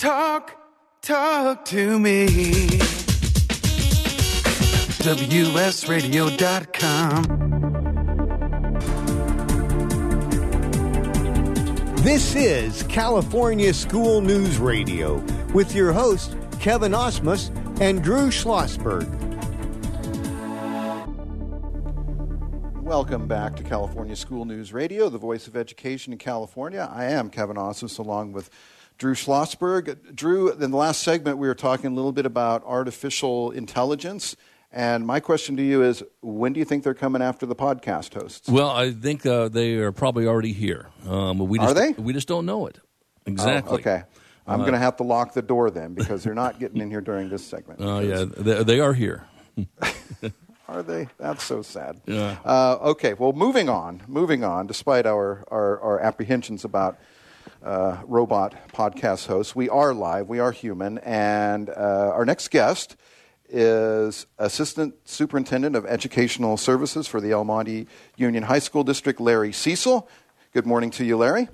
Talk, talk to me. WSRadio.com. This is California School News Radio with your hosts, Kevin Osmus and Drew Schlossberg. Welcome back to California School News Radio, the voice of education in California. I am Kevin Osmus along with Drew Schlossberg. Drew, in the last segment, we were talking a little bit about artificial intelligence. And my question to you is when do you think they're coming after the podcast hosts? Well, I think uh, they are probably already here. Um, we just, are they? We just don't know it. Exactly. Oh, okay. I'm uh, going to have to lock the door then because they're not getting in here during this segment. Oh, uh, yeah. They, they, are here. are they? That's so sad. Yeah. Uh, okay. Well, moving on. Moving on, despite our, our, our apprehensions about uh, robot podcast hosts. We are live, we are human, and uh, our next guest is Assistant Superintendent of Educational Services for the El Monte Union High School District, Larry Cecil. Good morning to you, Larry.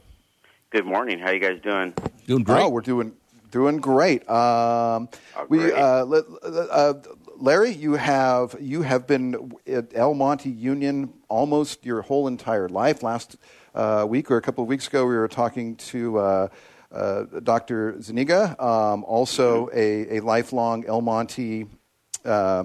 Good morning. How you guys doing? Doing great. Oh, we're doing doing great. Um, oh, we, great. Uh, uh, Larry, you have you have been at El Monte Union almost your whole entire life. Last uh, week or a couple of weeks ago, we were talking to uh, uh, Dr. Zuniga, um, also Mm-hmm. a, a, lifelong El Monte uh,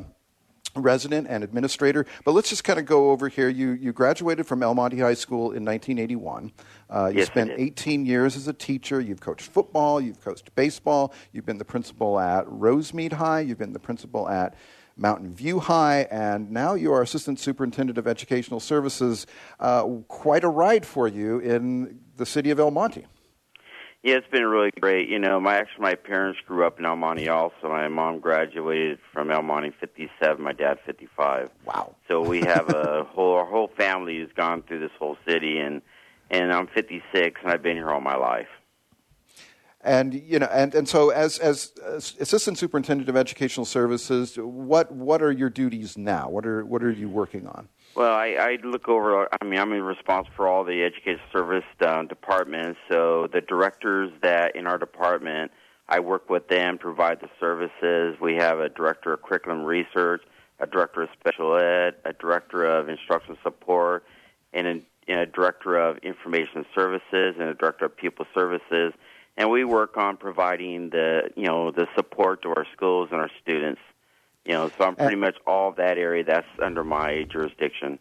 resident and administrator. But let's just kind of go over here. You, you graduated from El Monte High School in 1981. Uh, you Yes, spent 18 years as a teacher. You've coached football. You've coached baseball. You've been the principal at Rosemead High. You've been the principal at Mountain View High, and now you are Assistant Superintendent of Educational Services. Uh, quite a ride for you in the city of El Monte. Yeah, it's been really great. You know, my actually my parents grew up in El Monte also. My mom graduated from El Monte '57. My dad '55. Wow. So we have a whole our whole family has gone through this whole city, and and I'm 56, and I've been here all my life. And you know, and, and so as, as as assistant superintendent of educational services, what what are your duties now? What are what are you working on? Well, I, I look over. I mean, I'm responsible for all the education service uh, departments. So the directors that in our department, I work with them, provide the services. We have a director of curriculum research, a director of special ed, a director of instructional support, and a, and a director of information services, and a director of pupil services. And we work on providing the you know the support to our schools and our students. You know, so I'm pretty much all that area that's under my jurisdiction.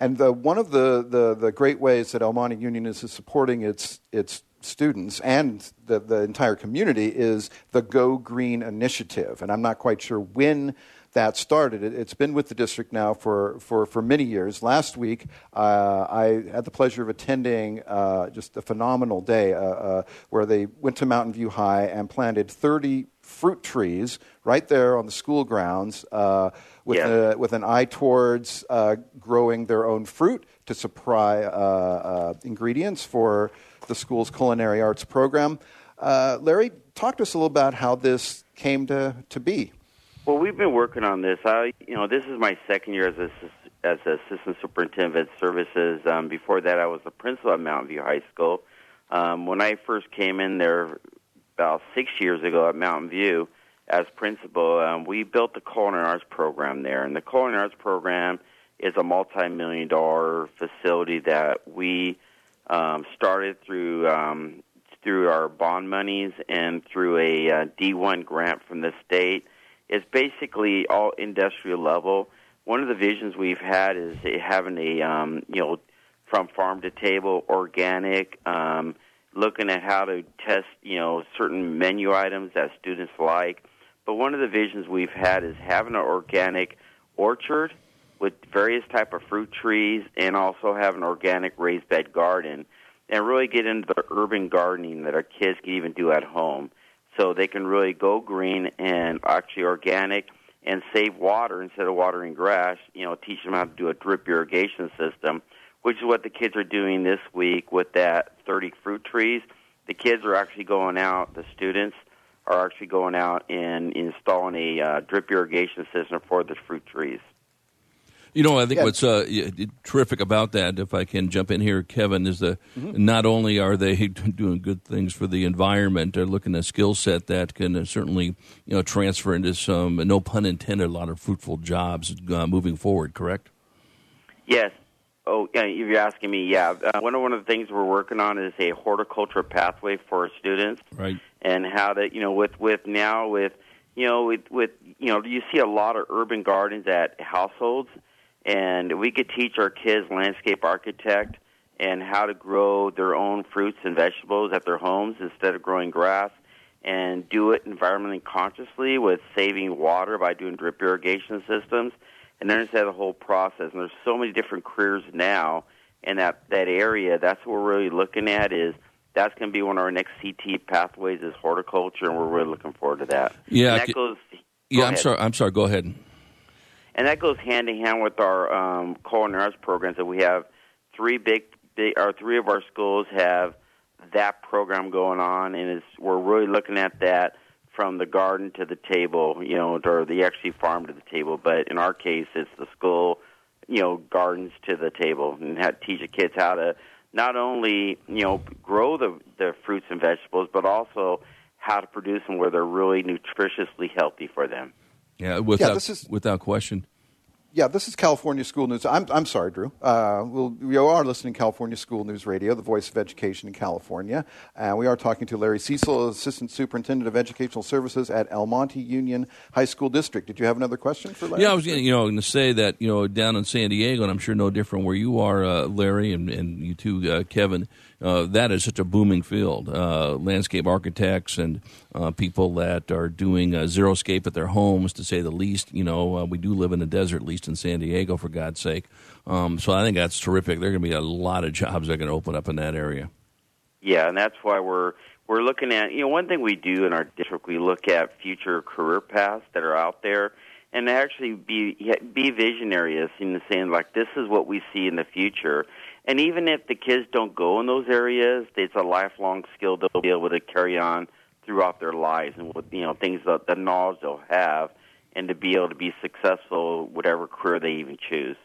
And the, one of the, the, the great ways that El Monte Union is supporting its its students and the, the entire community is the Go Green initiative. And I'm not quite sure when that started. It, has been with the district now for, for, for many years. Last week, uh, I had the pleasure of attending uh, just a phenomenal day uh, uh, where they went to Mountain View High and planted 30 fruit trees right there on the school grounds uh, with, Yeah. a, with an eye towards uh, growing their own fruit to supply uh, uh, ingredients for the school's culinary arts program. Uh, Larry, talk to us a little about how this came to, to be. Well, we've been working on this. I, you know, this is my second year as assist, as assistant superintendent of services. Um, before that, I was the principal at Mountain View High School. Um, when I first came in there about six years ago at Mountain View as principal, um, we built the culinary arts program there, and the culinary arts program is a multi-million dollar facility that we um, started through um, through our bond monies and through a uh, D1 grant from the state. It's basically all industrial level. One of the visions we've had is having a um, you know from farm to table organic. Um, looking at how to test you know certain menu items that students like. But one of the visions we've had is having an organic orchard with various type of fruit trees and also have an organic raised bed garden and really get into the urban gardening that our kids can even do at home so they can really go green and actually organic and save water instead of watering grass you know teach them how to do a drip irrigation system which is what the kids are doing this week with that 30 fruit trees. The kids are actually going out the students are actually going out and installing a uh, drip irrigation system for the fruit trees You know, I think Yeah. what's uh, terrific about that, if I can jump in here, Kevin, is that Mm-hmm. not only are they doing good things for the environment, they're looking at a skill set that can uh, certainly you know transfer into some, no pun intended, a lot of fruitful jobs uh, moving forward. Correct? Yes. Oh, yeah, if you're asking me, yeah. Uh, one of one of the things we're working on is a horticulture pathway for students, Right. and how to, you know, with with now with, you know, with with you know, you see a lot of urban gardens at households, and we could teach our kids landscape architect and how to grow their own fruits and vegetables at their homes instead of growing grass and do it environmentally consciously with saving water by doing drip irrigation systems and understand the whole process. And there's so many different careers now in that, that area. That's what we're really looking at is that's going to be one of our next CT pathways is horticulture, and we're really looking forward to that. Yeah, that ca- goes. go Yeah, I'm ahead. sorry. I'm sorry. Go ahead. And that goes hand in hand with our um, culinary arts programs that we have. Three big, big, or three of our schools have that program going on, and it's, we're really looking at that from the garden to the table, you know, or the actually farm to the table. But in our case, it's the school, you know, gardens to the table, and how, teach the kids how to not only you know grow the the fruits and vegetables, but also how to produce them where they're really nutritiously healthy for them. Yeah, without this is- without question. Yeah, this is California School News. I'm, I'm sorry, Drew. Uh, we'll, we are listening to California School News Radio, the voice of education in California. And we are talking to Larry Cecil, Assistant Superintendent of Educational Services at El Monte Union High School District. Did you have another question for Larry? Yeah, I was you know going to say that you know down in San Diego, and I'm sure no different where you are, uh, Larry, and, and you too, uh, Kevin. Uh, that is such a booming field. Uh, landscape architects and uh, people that are doing uh, zeroscape at their homes, to say the least. You know, uh, we do live in the desert, at least in San Diego, for God's sake. Um, so I think that's terrific. There are going to be a lot of jobs that are going to open up in that area. Yeah, and that's why we're we're looking at you know one thing we do in our district we look at future career paths that are out there and actually be be visionary as in saying like this is what we see in the future and even if the kids don't go in those areas it's a lifelong skill they'll be able to carry on throughout their lives and with you know things that the knowledge they'll have and to be able to be successful whatever career they even choose.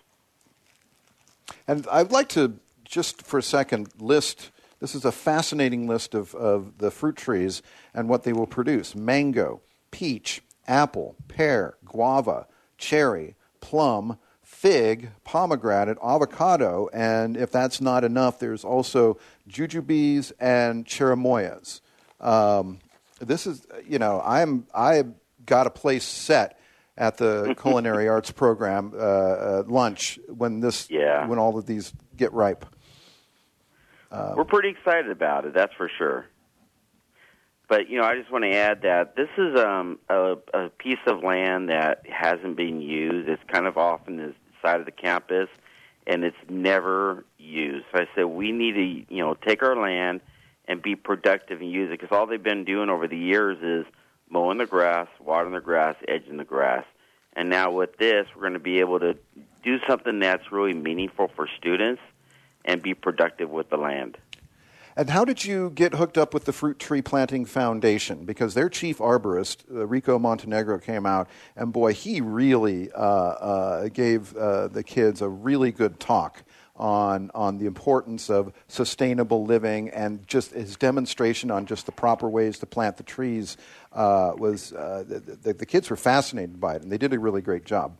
And I'd like to just for a second list this is a fascinating list of, of the fruit trees and what they will produce. Mango, peach, apple, pear, guava, cherry, plum, fig, pomegranate, avocado, and if that's not enough, there's also jujubes and cherimoyas. Um, this is, you know, I'm I got a place set at the culinary arts program uh, uh, lunch when this Yeah. when all of these get ripe. We're pretty excited about it, that's for sure. But you know, I just want to add that this is um, a, a piece of land that hasn't been used. It's kind of off in the side of the campus, and it's never used. So I said we need to, you know, take our land and be productive and use it because all they've been doing over the years is mowing the grass, watering the grass, edging the grass. And now with this, we're going to be able to do something that's really meaningful for students and be productive with the land. And how did you get hooked up with the Fruit Tree Planting Foundation? Because their chief arborist, uh, Rico Montenegro, came out, and boy, he really uh, uh, gave uh, the kids a really good talk on on the importance of sustainable living and just his demonstration on just the proper ways to plant the trees uh, was uh, the, the, the kids were fascinated by it, and they did a really great job.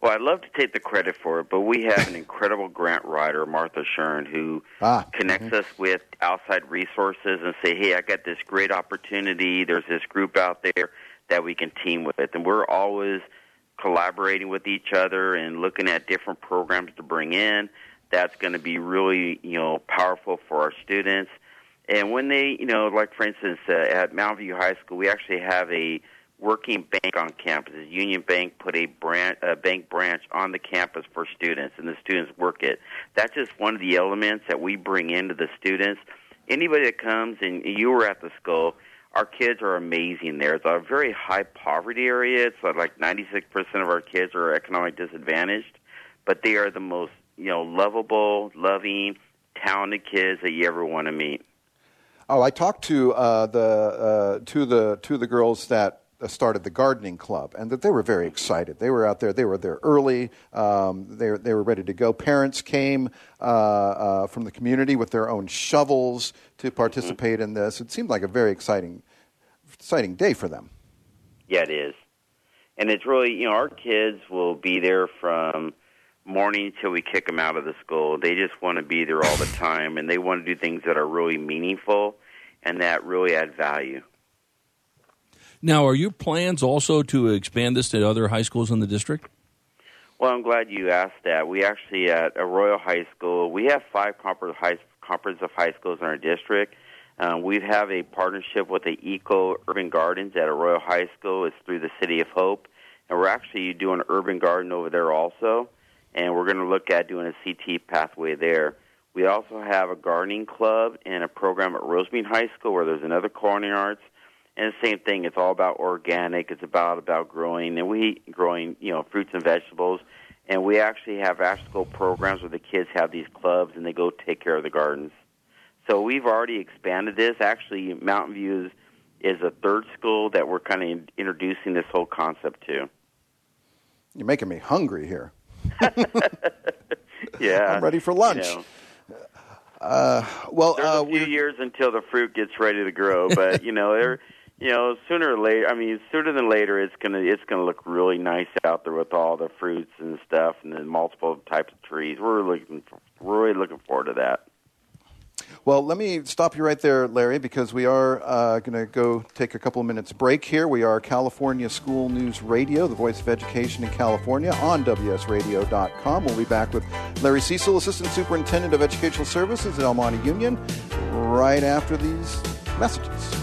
Well, I'd love to take the credit for it, but we have an incredible grant writer, Martha Shern, who Ah, connects us with outside resources and say, "Hey, I got this great opportunity. There's this group out there that we can team with." And we're always collaborating with each other and looking at different programs to bring in. That's going to be really, you know, powerful for our students. And when they, you know, like for instance, uh, at Mountain View High School, we actually have a working bank on campus. Union Bank put a branch, a bank branch on the campus for students, and the students work it. That's just one of the elements that we bring into the students. Anybody that comes, and you were at the school, our kids are amazing there. It's a very high poverty area. It's like 96% of our kids are economic disadvantaged, but they are the most, you know, lovable, loving, talented kids that you ever want to meet. Oh, I talked to uh, the uh, to the to the girls that started the gardening club, and that they were very excited. They were out there. They were there early. Um, they, they were ready to go. Parents came uh, uh, from the community with their own shovels to participate in this. It seemed like a very exciting, exciting day for them. Yeah, it is, and it's really you know our kids will be there from morning till we kick them out of the school. They just want to be there all the time, and they want to do things that are really meaningful and that really add value. Now, are your plans also to expand this to other high schools in the district? Well, I'm glad you asked that. We actually at Arroyo High School, we have five comprehensive high schools in our district. Um, we have a partnership with the Eco Urban Gardens at Arroyo High School. It's through the City of Hope, and we're actually doing an urban garden over there also. And we're going to look at doing a CT pathway there. We also have a gardening club and a program at Rosemead High School where there's another culinary arts and the same thing. It's all about organic. It's about about growing, and we growing you know fruits and vegetables. And we actually have after school programs where the kids have these clubs and they go take care of the gardens. So we've already expanded this. Actually, Mountain View is, is a third school that we're kind of introducing this whole concept to. You're making me hungry here. yeah, I'm ready for lunch. You know. Uh, well, there's uh, a few years until the fruit gets ready to grow, but you know, you know, sooner or later. I mean, sooner than later, it's gonna it's gonna look really nice out there with all the fruits and stuff, and then multiple types of trees. We're looking, we're really looking forward to that. Well, let me stop you right there, Larry, because we are uh, going to go take a couple of minutes break here. We are California School News Radio, the voice of education in California, on WSRadio.com. We'll be back with Larry Cecil, Assistant Superintendent of Educational Services at El Monte Union, right after these messages.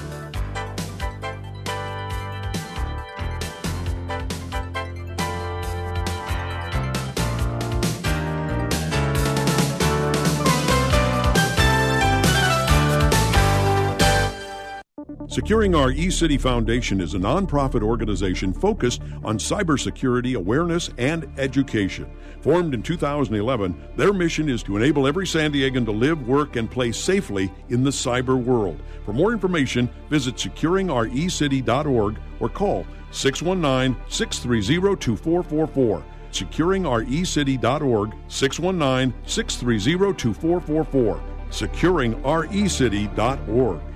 Securing Our eCity Foundation is a nonprofit organization focused on cybersecurity awareness and education. Formed in 2011, their mission is to enable every San Diegan to live, work, and play safely in the cyber world. For more information, visit securingourecity.org or call 619 630 2444. Securingourecity.org 619 630 2444. Securingourecity.org.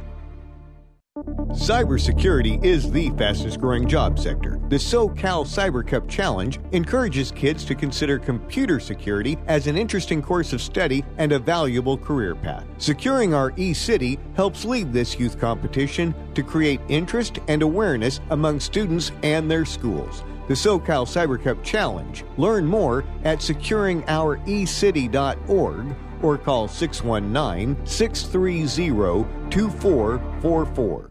Cybersecurity is the fastest growing job sector. The SoCal Cyber Cup Challenge encourages kids to consider computer security as an interesting course of study and a valuable career path. Securing Our eCity helps lead this youth competition to create interest and awareness among students and their schools. The SoCal Cyber Cup Challenge. Learn more at securingourecity.org or call 619 630 2444.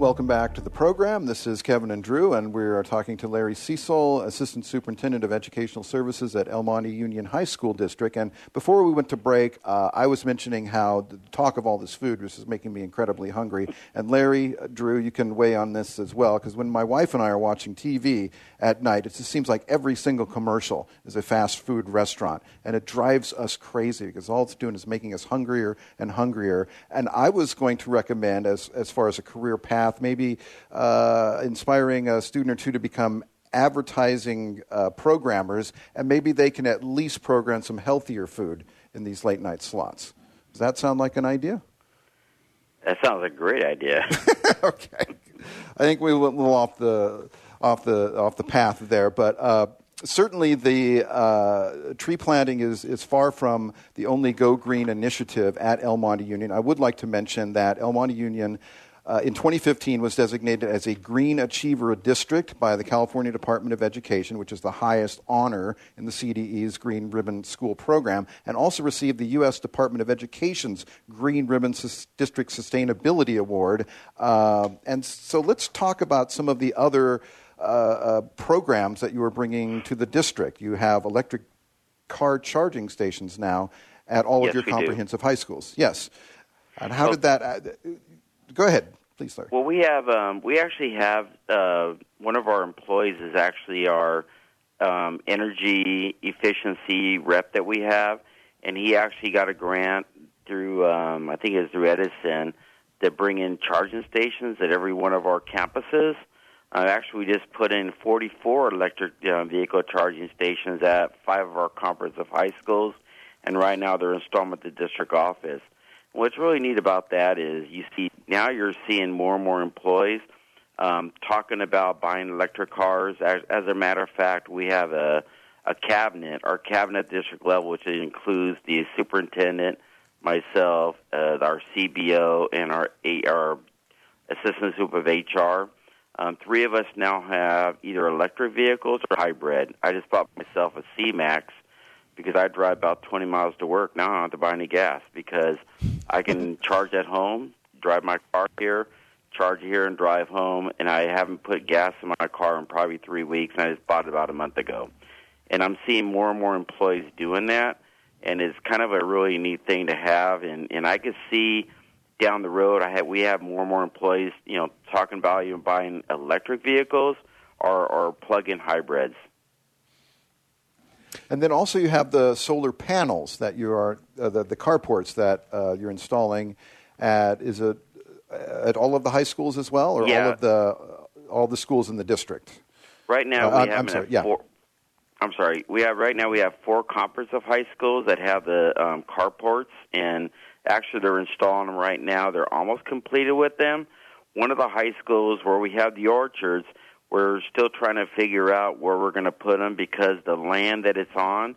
Welcome back to the program. This is Kevin and Drew, and we are talking to Larry Cecil, Assistant Superintendent of Educational Services at El Monte Union High School District. And before we went to break, uh, I was mentioning how the talk of all this food was making me incredibly hungry. And Larry, uh, Drew, you can weigh on this as well, because when my wife and I are watching TV at night, it just seems like every single commercial is a fast food restaurant. And it drives us crazy because all it's doing is making us hungrier and hungrier. And I was going to recommend, as, as far as a career path, maybe uh, inspiring a student or two to become advertising uh, programmers, and maybe they can at least program some healthier food in these late night slots. Does that sound like an idea? That sounds a great idea. okay, I think we went a little off the off the off the path there, but. Uh, certainly, the uh, tree planting is, is far from the only Go Green initiative at El Monte Union. I would like to mention that El Monte Union uh, in 2015 was designated as a Green Achiever District by the California Department of Education, which is the highest honor in the CDE's Green Ribbon School program, and also received the U.S. Department of Education's Green Ribbon Sus- District Sustainability Award. Uh, and so let's talk about some of the other uh, uh programs that you are bringing to the district. You have electric car charging stations now at all yes, of your comprehensive do. high schools. Yes. And how did that? Uh, go ahead, please, sir. Well, we have um, we actually have uh, one of our employees is actually our um, energy efficiency rep that we have, and he actually got a grant through um, I think it was through Edison to bring in charging stations at every one of our campuses. Uh, actually, we just put in 44 electric uh, vehicle charging stations at five of our comprehensive high schools, and right now they're installed at the district office. What's really neat about that is you see now you're seeing more and more employees um, talking about buying electric cars. As, as a matter of fact, we have a a cabinet, our cabinet district level, which includes the superintendent, myself, uh, our CBO, and our our assistant super of HR. Um, three of us now have either electric vehicles or hybrid. I just bought myself a C Max because I drive about 20 miles to work. Now I don't have to buy any gas because I can charge at home, drive my car here, charge here, and drive home. And I haven't put gas in my car in probably three weeks, and I just bought it about a month ago. And I'm seeing more and more employees doing that, and it's kind of a really neat thing to have. And and I can see down the road, I have we have more and more employees, you know, talking about you buying electric vehicles or or plug-in hybrids. And then also you have the solar panels that you are uh, the, the carports that uh, you're installing at is it uh, at all of the high schools as well, or yeah. all of the uh, all the schools in the district? Right now Uh, we I'm have sorry, yeah. four. I'm sorry. We have right now we have four comprehensive high schools that have the um, carports, and actually they're installing them right now. They're almost completed with them. One of the high schools where we have the orchards we're still trying to figure out where we're going to put them because the land that it's on,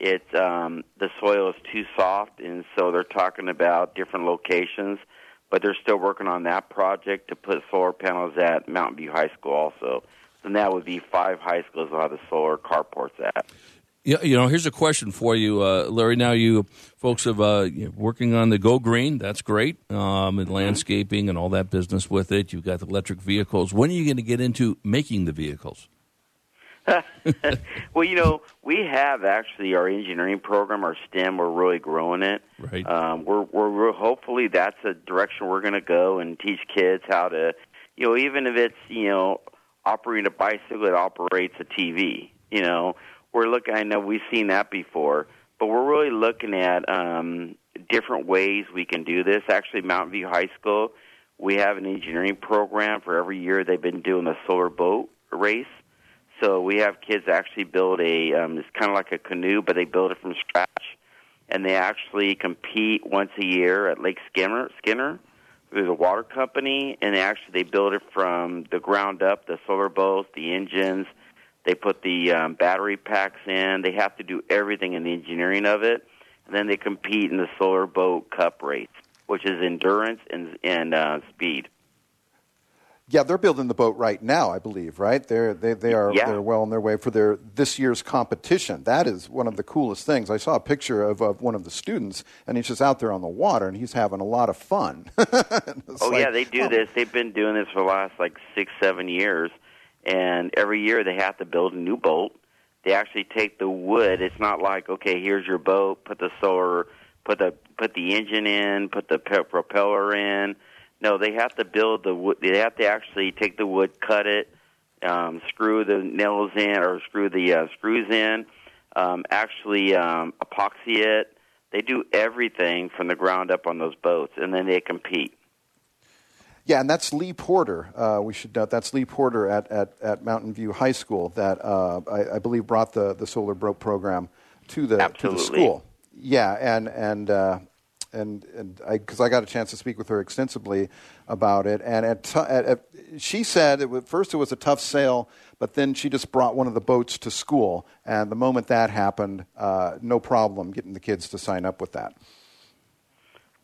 it's um, the soil is too soft, and so they're talking about different locations. But they're still working on that project to put solar panels at Mountain View High School also. And that would be five high schools will have the solar carports at. Yeah, you know, here's a question for you, uh, Larry. Now you folks have uh, working on the Go Green. That's great, um, and landscaping and all that business with it. You've got the electric vehicles. When are you going to get into making the vehicles? well, you know, we have actually our engineering program, our STEM. We're really growing it. Right. Um, we're, we're we're hopefully that's a direction we're going to go and teach kids how to, you know, even if it's you know operating a bicycle that operates a TV. You know, we're looking. I know we've seen that before, but we're really looking at um, different ways we can do this. Actually, Mountain View High School, We have an engineering program for every year. They've been doing a solar boat race. So we have kids actually build a. Um, it's kind of like a canoe, but they build it from scratch, and they actually compete once a year at Lake Skinner. Skinner through the water company, and they actually they build it from the ground up. The solar boats, the engines. They put the um, battery packs in. They have to do everything in the engineering of it, and then they compete in the solar boat cup race, which is endurance and and uh, speed. Yeah, they're building the boat right now, I believe. Right? They're they they are Yeah. they're well on their way for their this year's competition. That is one of the coolest things. I saw a picture of, of one of the students, and he's just out there on the water, and he's having a lot of fun. Oh like, yeah, they do oh, this. They've been doing this for the last like six, seven years, and every year they have to build a new boat. They actually take the wood. It's not like okay, here's your boat. Put the solar, put the put the engine in, put the pe- propeller in. No, they have to build the wood. They have to actually take the wood, cut it, um, screw the nails in, or screw the uh, screws in. Um, actually, um, epoxy it. They do everything from the ground up on those boats, and then they compete. Yeah, and that's Lee Porter. Uh, we should note that's Lee Porter at, at, at Mountain View High School that uh, I, I believe brought the, the solar boat program to the to the Absolutely. school. Yeah, and and uh, and and I because I got a chance to speak with her extensively about it, and at, t- at, at she said it was, first it was a tough sale, but then she just brought one of the boats to school, and the moment that happened, uh, no problem getting the kids to sign up with that.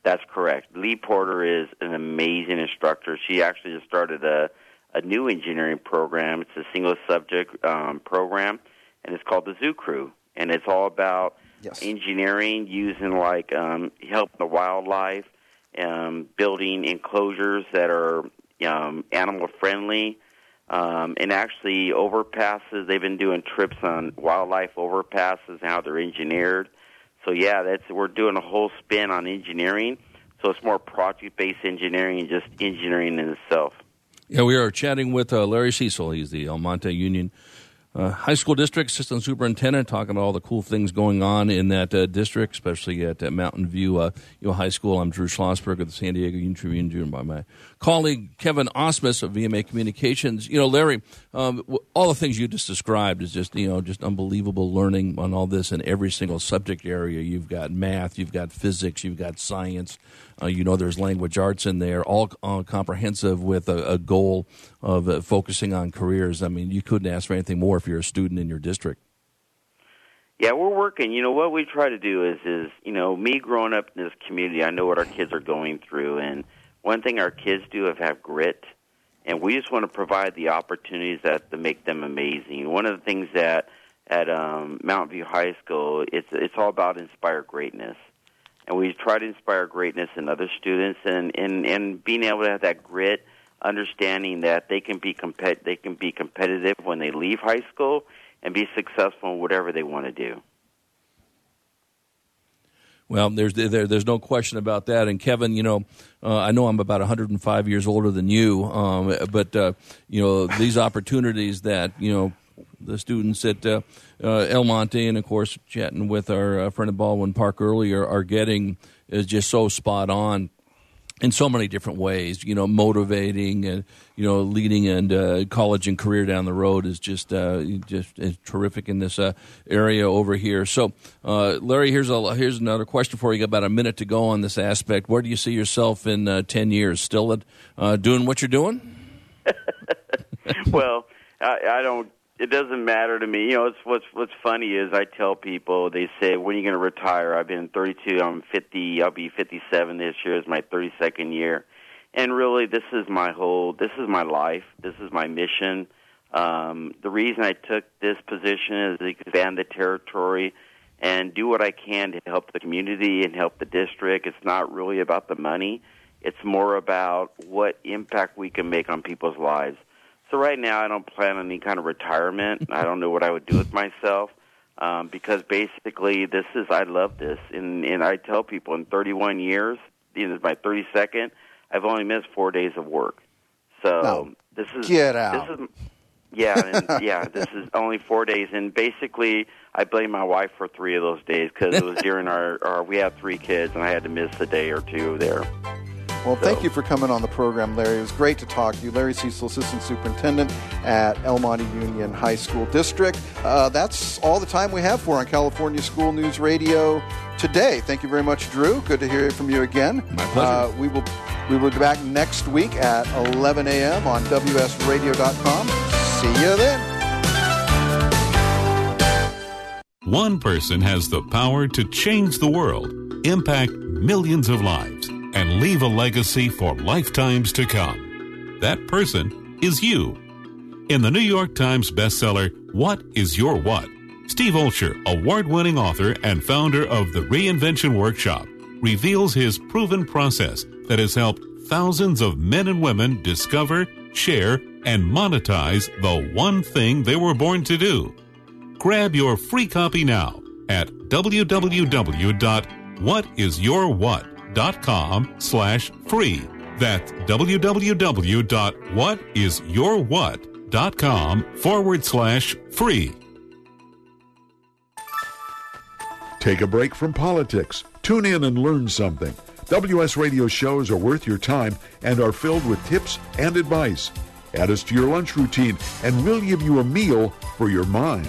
That's correct. Lee Porter is an amazing instructor. She actually just started a, a new engineering program. It's a single subject um, program, and it's called the Zoo Crew. And it's all about Yes. engineering using like um, helping the wildlife, um, building enclosures that are um, animal friendly, um, and actually overpasses. They've been doing trips on wildlife overpasses and how they're engineered. So yeah, that's we're doing a whole spin on engineering. So it's more project-based engineering, and just engineering in itself. Yeah, we are chatting with uh, Larry Cecil. He's the El Monte Union uh, High School District Assistant Superintendent, talking about all the cool things going on in that uh, district, especially at uh, Mountain View uh, you know, High School. I'm Drew Schlossberg of the San Diego Union Tribune, joined by my colleague Kevin Osmus of VMA Communications. You know, Larry, um, all the things you just described is just you know just unbelievable learning on all this in every single subject area. You've got math, you've got physics, you've got science. Uh, you know, there's language arts in there, all uh, comprehensive with a, a goal of uh, focusing on careers. I mean, you couldn't ask for anything more if you're a student in your district. Yeah, we're working. You know what we try to do is is you know me growing up in this community, I know what our kids are going through, and one thing our kids do is have grit, and we just want to provide the opportunities that to make them amazing. One of the things that at um, Mount View High School, it's it's all about inspire greatness, and we try to inspire greatness in other students, and and and being able to have that grit, understanding that they can be compet they can be competitive when they leave high school and be successful in whatever they want to do. Well, there's there, there's no question about that. And Kevin, you know, uh, I know I'm about 105 years older than you, um, but uh, you know these opportunities that you know the students at uh, uh, El Monte and of course chatting with our uh, friend at Baldwin Park earlier are getting is just so spot on in so many different ways. You know, motivating and you know, leading and uh, college and career down the road is just uh, just is terrific in this uh, area over here. So, Larry, here's a here's another question for you. You got about a minute to go on this aspect. Where do you see yourself in ten years? Still at doing what you're doing? well, I, I don't. It doesn't matter to me. You know, it's what's what's funny is I tell people they say, "When are you going to retire?" I've been 32. I'm 50. I'll be 57 this year. It's my 32nd year, and really, this is my whole. This is my life. This is my mission. Um, the reason I took this position is to expand the territory and do what I can to help the community and help the district. It's not really about the money. It's more about what impact we can make on people's lives. So right now, I don't plan on any kind of retirement. I don't know what I would do with myself um, because basically, this is I love this, and and I tell people in 31 years, you know, my 32nd, I've only missed four days of work. So No. this is Get out. This is yeah, and yeah. This is only four days, and basically, I blame my wife for three of those days because it was during our, our we have three kids, and I had to miss a day or two there. Well, So- thank you for coming on the program, Larry. It was great to talk to you. Larry Cecil, Assistant Superintendent at El Monte Union High School District. Uh, that's all the time we have for on California School News Radio today. Thank you very much, Drew. Good to hear from you again. My pleasure. Uh, we will we will be back next week at 11 a.m. on WSRadio.com. See you then. One person has the power to change the world, impact millions of lives, and leave a legacy for lifetimes to come. That person is you. In the New York Times bestseller, What is Your What? Steve Olsher, award winning author and founder of the Reinvention Workshop, reveals his proven process that has helped thousands of men and women discover, share, and monetize the one thing they were born to do. Grab your free copy now at www.whatisyourwhat.com slash free. That's www.whatisyourwhat.com forward slash free. Take a break from politics. Tune in and learn something. WS Radio shows are worth your time and are filled with tips and advice. Add us to your lunch routine, and we'll give you a meal for your mind.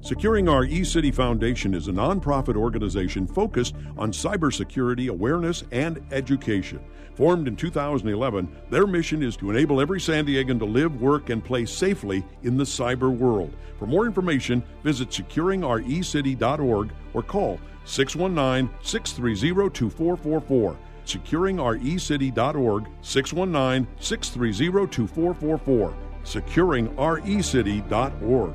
Securing Our eCity Foundation is a nonprofit organization focused on cybersecurity awareness and education. Formed in 2011, their mission is to enable every San Diegan to live, work, and play safely in the cyber world. For more information, visit securingourecity.org or call 619 630 2444. Securingourecity.org 619 630 2444. Securingourecity.org.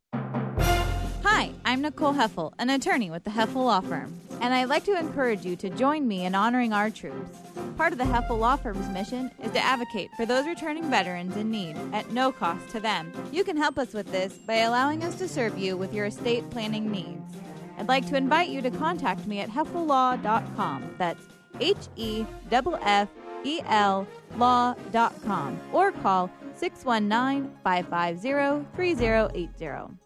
I'm Nicole Heffel, an attorney with the Heffel Law Firm, and I'd like to encourage you to join me in honoring our troops. Part of the Heffel Law Firm's mission is to advocate for those returning veterans in need at no cost to them. You can help us with this by allowing us to serve you with your estate planning needs. I'd like to invite you to contact me at heffellaw.com. That's H E F F E L law.com or call 619 550 3080.